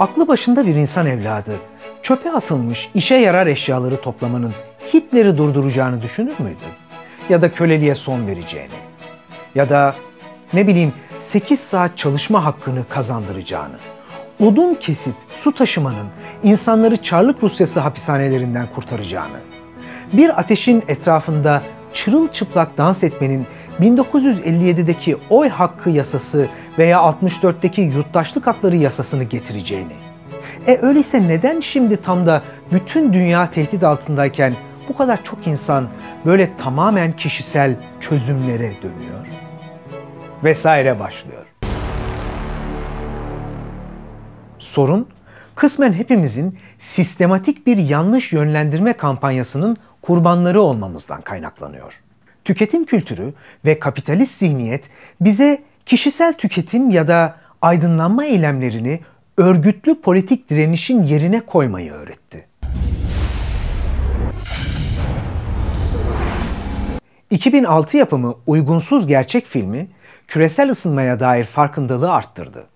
Aklı başında bir insan evladı çöpe atılmış işe yarar eşyaları toplamanın Hitler'i durduracağını düşünür müydü? Ya da köleliğe son vereceğini? Ya da ne bileyim 8 saat çalışma hakkını kazandıracağını? Odun kesip su taşımanın insanları Çarlık Rusyası hapishanelerinden kurtaracağını? Bir ateşin etrafında çırılçıplak dans etmenin 1957'deki oy hakkı yasası veya 64'teki yurttaşlık hakları yasasını getireceğini. E öyleyse neden şimdi tam da bütün dünya tehdit altındayken bu kadar çok insan böyle tamamen kişisel çözümlere dönüyor? Vesaire başlıyor. Sorun kısmen hepimizin sistematik bir yanlış yönlendirme kampanyasının kurbanları olmamızdan kaynaklanıyor. Tüketim kültürü ve kapitalist zihniyet bize kişisel tüketim ya da aydınlanma eylemlerini örgütlü politik direnişin yerine koymayı öğretti. 2006 yapımı Uygunsuz Gerçek filmi küresel ısınmaya dair farkındalığı arttırdı.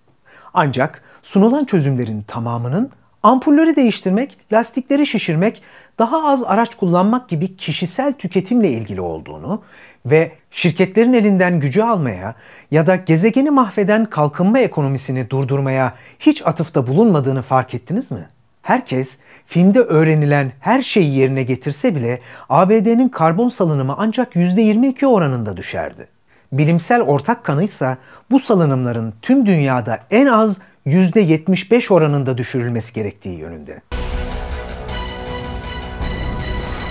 Ancak sunulan çözümlerin tamamının ampulleri değiştirmek, lastikleri şişirmek, daha az araç kullanmak gibi kişisel tüketimle ilgili olduğunu ve şirketlerin elinden gücü almaya ya da gezegeni mahveden kalkınma ekonomisini durdurmaya hiç atıfta bulunmadığını fark ettiniz mi? Herkes filmde öğrenilen her şeyi yerine getirse bile ABD'nin karbon salınımı ancak %22 oranında düşerdi. Bilimsel ortak kanıysa bu salınımların tüm dünyada en az %75 oranında düşürülmesi gerektiği yönünde.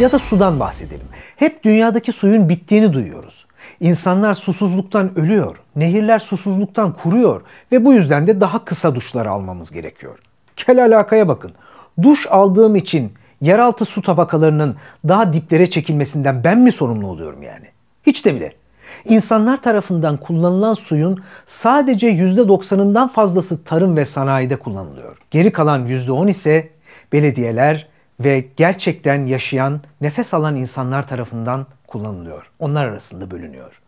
Ya da sudan bahsedelim. Hep dünyadaki suyun bittiğini duyuyoruz. İnsanlar susuzluktan ölüyor, nehirler susuzluktan kuruyor ve bu yüzden de daha kısa duşlar almamız gerekiyor. Kel alakaya bakın. Duş aldığım için yeraltı su tabakalarının daha diplere çekilmesinden ben mi sorumlu oluyorum yani? Hiç de bile. İnsanlar tarafından kullanılan suyun sadece %90'ından fazlası tarım ve sanayide kullanılıyor. Geri kalan %10 ise belediyeler ve gerçekten yaşayan, nefes alan insanlar tarafından kullanılıyor. Onlar arasında bölünüyor.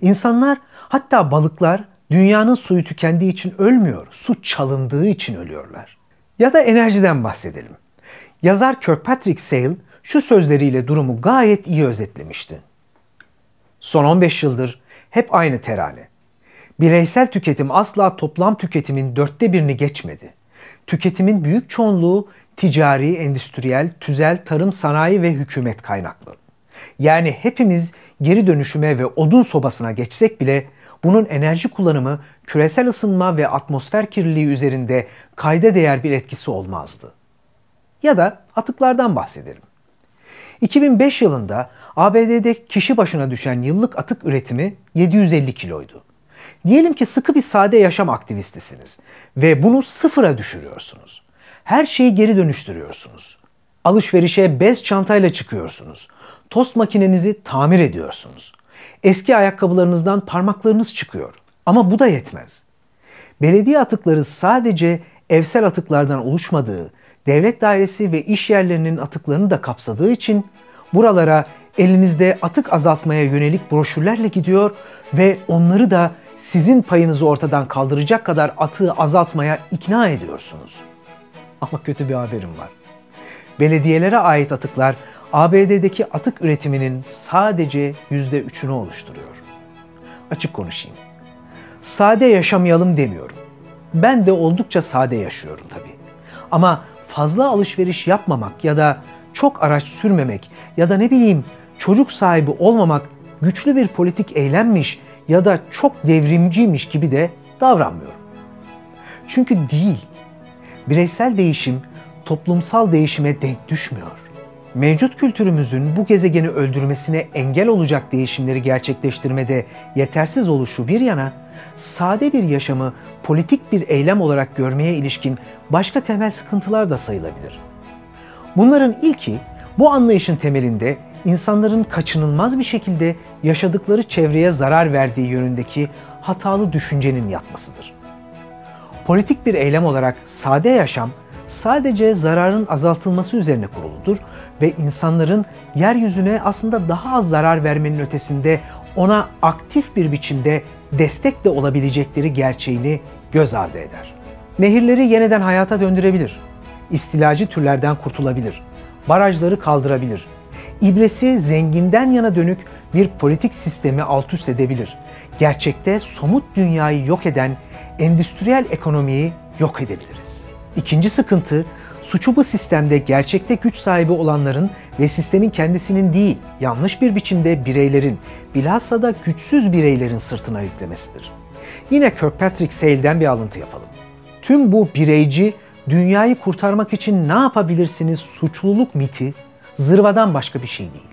İnsanlar hatta balıklar dünyanın suyu tükendiği için ölmüyor, su çalındığı için ölüyorlar. Ya da enerjiden bahsedelim. Yazar Kirkpatrick Sale şu sözleriyle durumu gayet iyi özetlemişti. Son 15 yıldır hep aynı terane. Bireysel tüketim asla toplam tüketimin dörtte birini geçmedi. Tüketimin büyük çoğunluğu ticari, endüstriyel, tüzel, tarım, sanayi ve hükümet kaynaklı. Yani hepimiz geri dönüşüme ve odun sobasına geçsek bile bunun enerji kullanımı küresel ısınma ve atmosfer kirliliği üzerinde kayda değer bir etkisi olmazdı. Ya da atıklardan bahsedelim. 2005 yılında ABD'de kişi başına düşen yıllık atık üretimi 750 kiloydu. Diyelim ki sıkı bir sade yaşam aktivistisiniz ve bunu sıfıra düşürüyorsunuz. Her şeyi geri dönüştürüyorsunuz. Alışverişe bez çantayla çıkıyorsunuz. Tost makinenizi tamir ediyorsunuz. Eski ayakkabılarınızdan parmaklarınız çıkıyor. Ama bu da yetmez. Belediye atıkları sadece evsel atıklardan oluşmadığı, devlet dairesi ve iş yerlerinin atıklarını da kapsadığı için buralara elinizde atık azaltmaya yönelik broşürlerle gidiyor ve onları da sizin payınızı ortadan kaldıracak kadar atığı azaltmaya ikna ediyorsunuz. Ama kötü bir haberim var. Belediyelere ait atıklar ABD'deki atık üretiminin sadece %3'ünü oluşturuyor. Açık konuşayım. Sade yaşamayalım demiyorum. Ben de oldukça sade yaşıyorum tabii. Ama fazla alışveriş yapmamak ya da çok araç sürmemek ya da ne bileyim çocuk sahibi olmamak güçlü bir politik eylemmiş ya da çok devrimciymiş gibi de davranmıyorum. Çünkü değil. Bireysel değişim toplumsal değişime denk düşmüyor. Mevcut kültürümüzün bu gezegeni öldürmesine engel olacak değişimleri gerçekleştirmede yetersiz oluşu bir yana, sade bir yaşamı politik bir eylem olarak görmeye ilişkin başka temel sıkıntılar da sayılabilir. Bunların ilki bu anlayışın temelinde insanların kaçınılmaz bir şekilde yaşadıkları çevreye zarar verdiği yönündeki hatalı düşüncenin yatmasıdır. Politik bir eylem olarak sade yaşam sadece zararın azaltılması üzerine kuruludur ve insanların yeryüzüne aslında daha az zarar vermenin ötesinde ona aktif bir biçimde destek de olabilecekleri gerçeğini göz ardı eder. Nehirleri yeniden hayata döndürebilir. İstilacı türlerden kurtulabilir. Barajları kaldırabilir. İbresi zenginden yana dönük bir politik sistemi alt üst edebilir. Gerçekte somut dünyayı yok eden endüstriyel ekonomiyi yok edebiliriz. İkinci sıkıntı, suçu bu sistemde gerçekte güç sahibi olanların ve sistemin kendisinin değil, yanlış bir biçimde bireylerin, bilhassa da güçsüz bireylerin sırtına yüklemesidir. Yine Kirkpatrick Sale'den bir alıntı yapalım. Tüm bu bireyci, dünyayı kurtarmak için ne yapabilirsiniz suçluluk miti, zırvadan başka bir şey değil.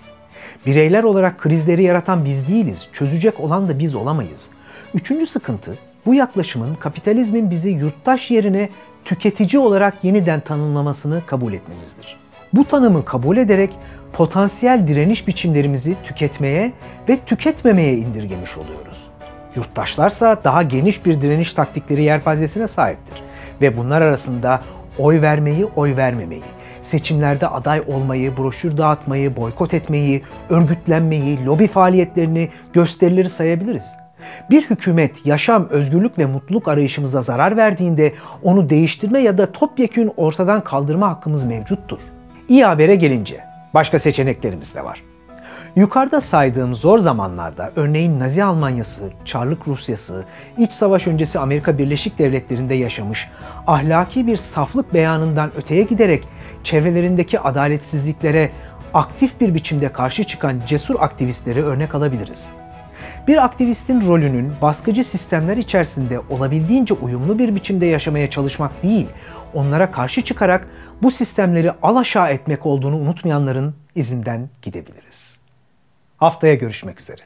Bireyler olarak krizleri yaratan biz değiliz, çözecek olan da biz olamayız. Üçüncü sıkıntı, bu yaklaşımın kapitalizmin bizi yurttaş yerine tüketici olarak yeniden tanımlamasını kabul etmemizdir. Bu tanımı kabul ederek potansiyel direniş biçimlerimizi tüketmeye ve tüketmemeye indirgemiş oluyoruz. Yurttaşlarsa daha geniş bir direniş taktikleri yelpazesine sahiptir ve bunlar arasında oy vermeyi, oy vermemeyi, seçimlerde aday olmayı, broşür dağıtmayı, boykot etmeyi, örgütlenmeyi, lobi faaliyetlerini, gösterileri sayabiliriz. Bir hükümet yaşam, özgürlük ve mutluluk arayışımıza zarar verdiğinde onu değiştirme ya da topyekün ortadan kaldırma hakkımız mevcuttur. İyi habere gelince başka seçeneklerimiz de var. Yukarıda saydığım zor zamanlarda örneğin Nazi Almanyası, Çarlık Rusyası, iç savaş öncesi Amerika Birleşik Devletleri'nde yaşamış ahlaki bir saflık beyanından öteye giderek çevrelerindeki adaletsizliklere aktif bir biçimde karşı çıkan cesur aktivistleri örnek alabiliriz. Bir aktivistin rolünün baskıcı sistemler içerisinde olabildiğince uyumlu bir biçimde yaşamaya çalışmak değil, onlara karşı çıkarak bu sistemleri alaşağı etmek olduğunu unutmayanların izinden gidebiliriz. Haftaya görüşmek üzere.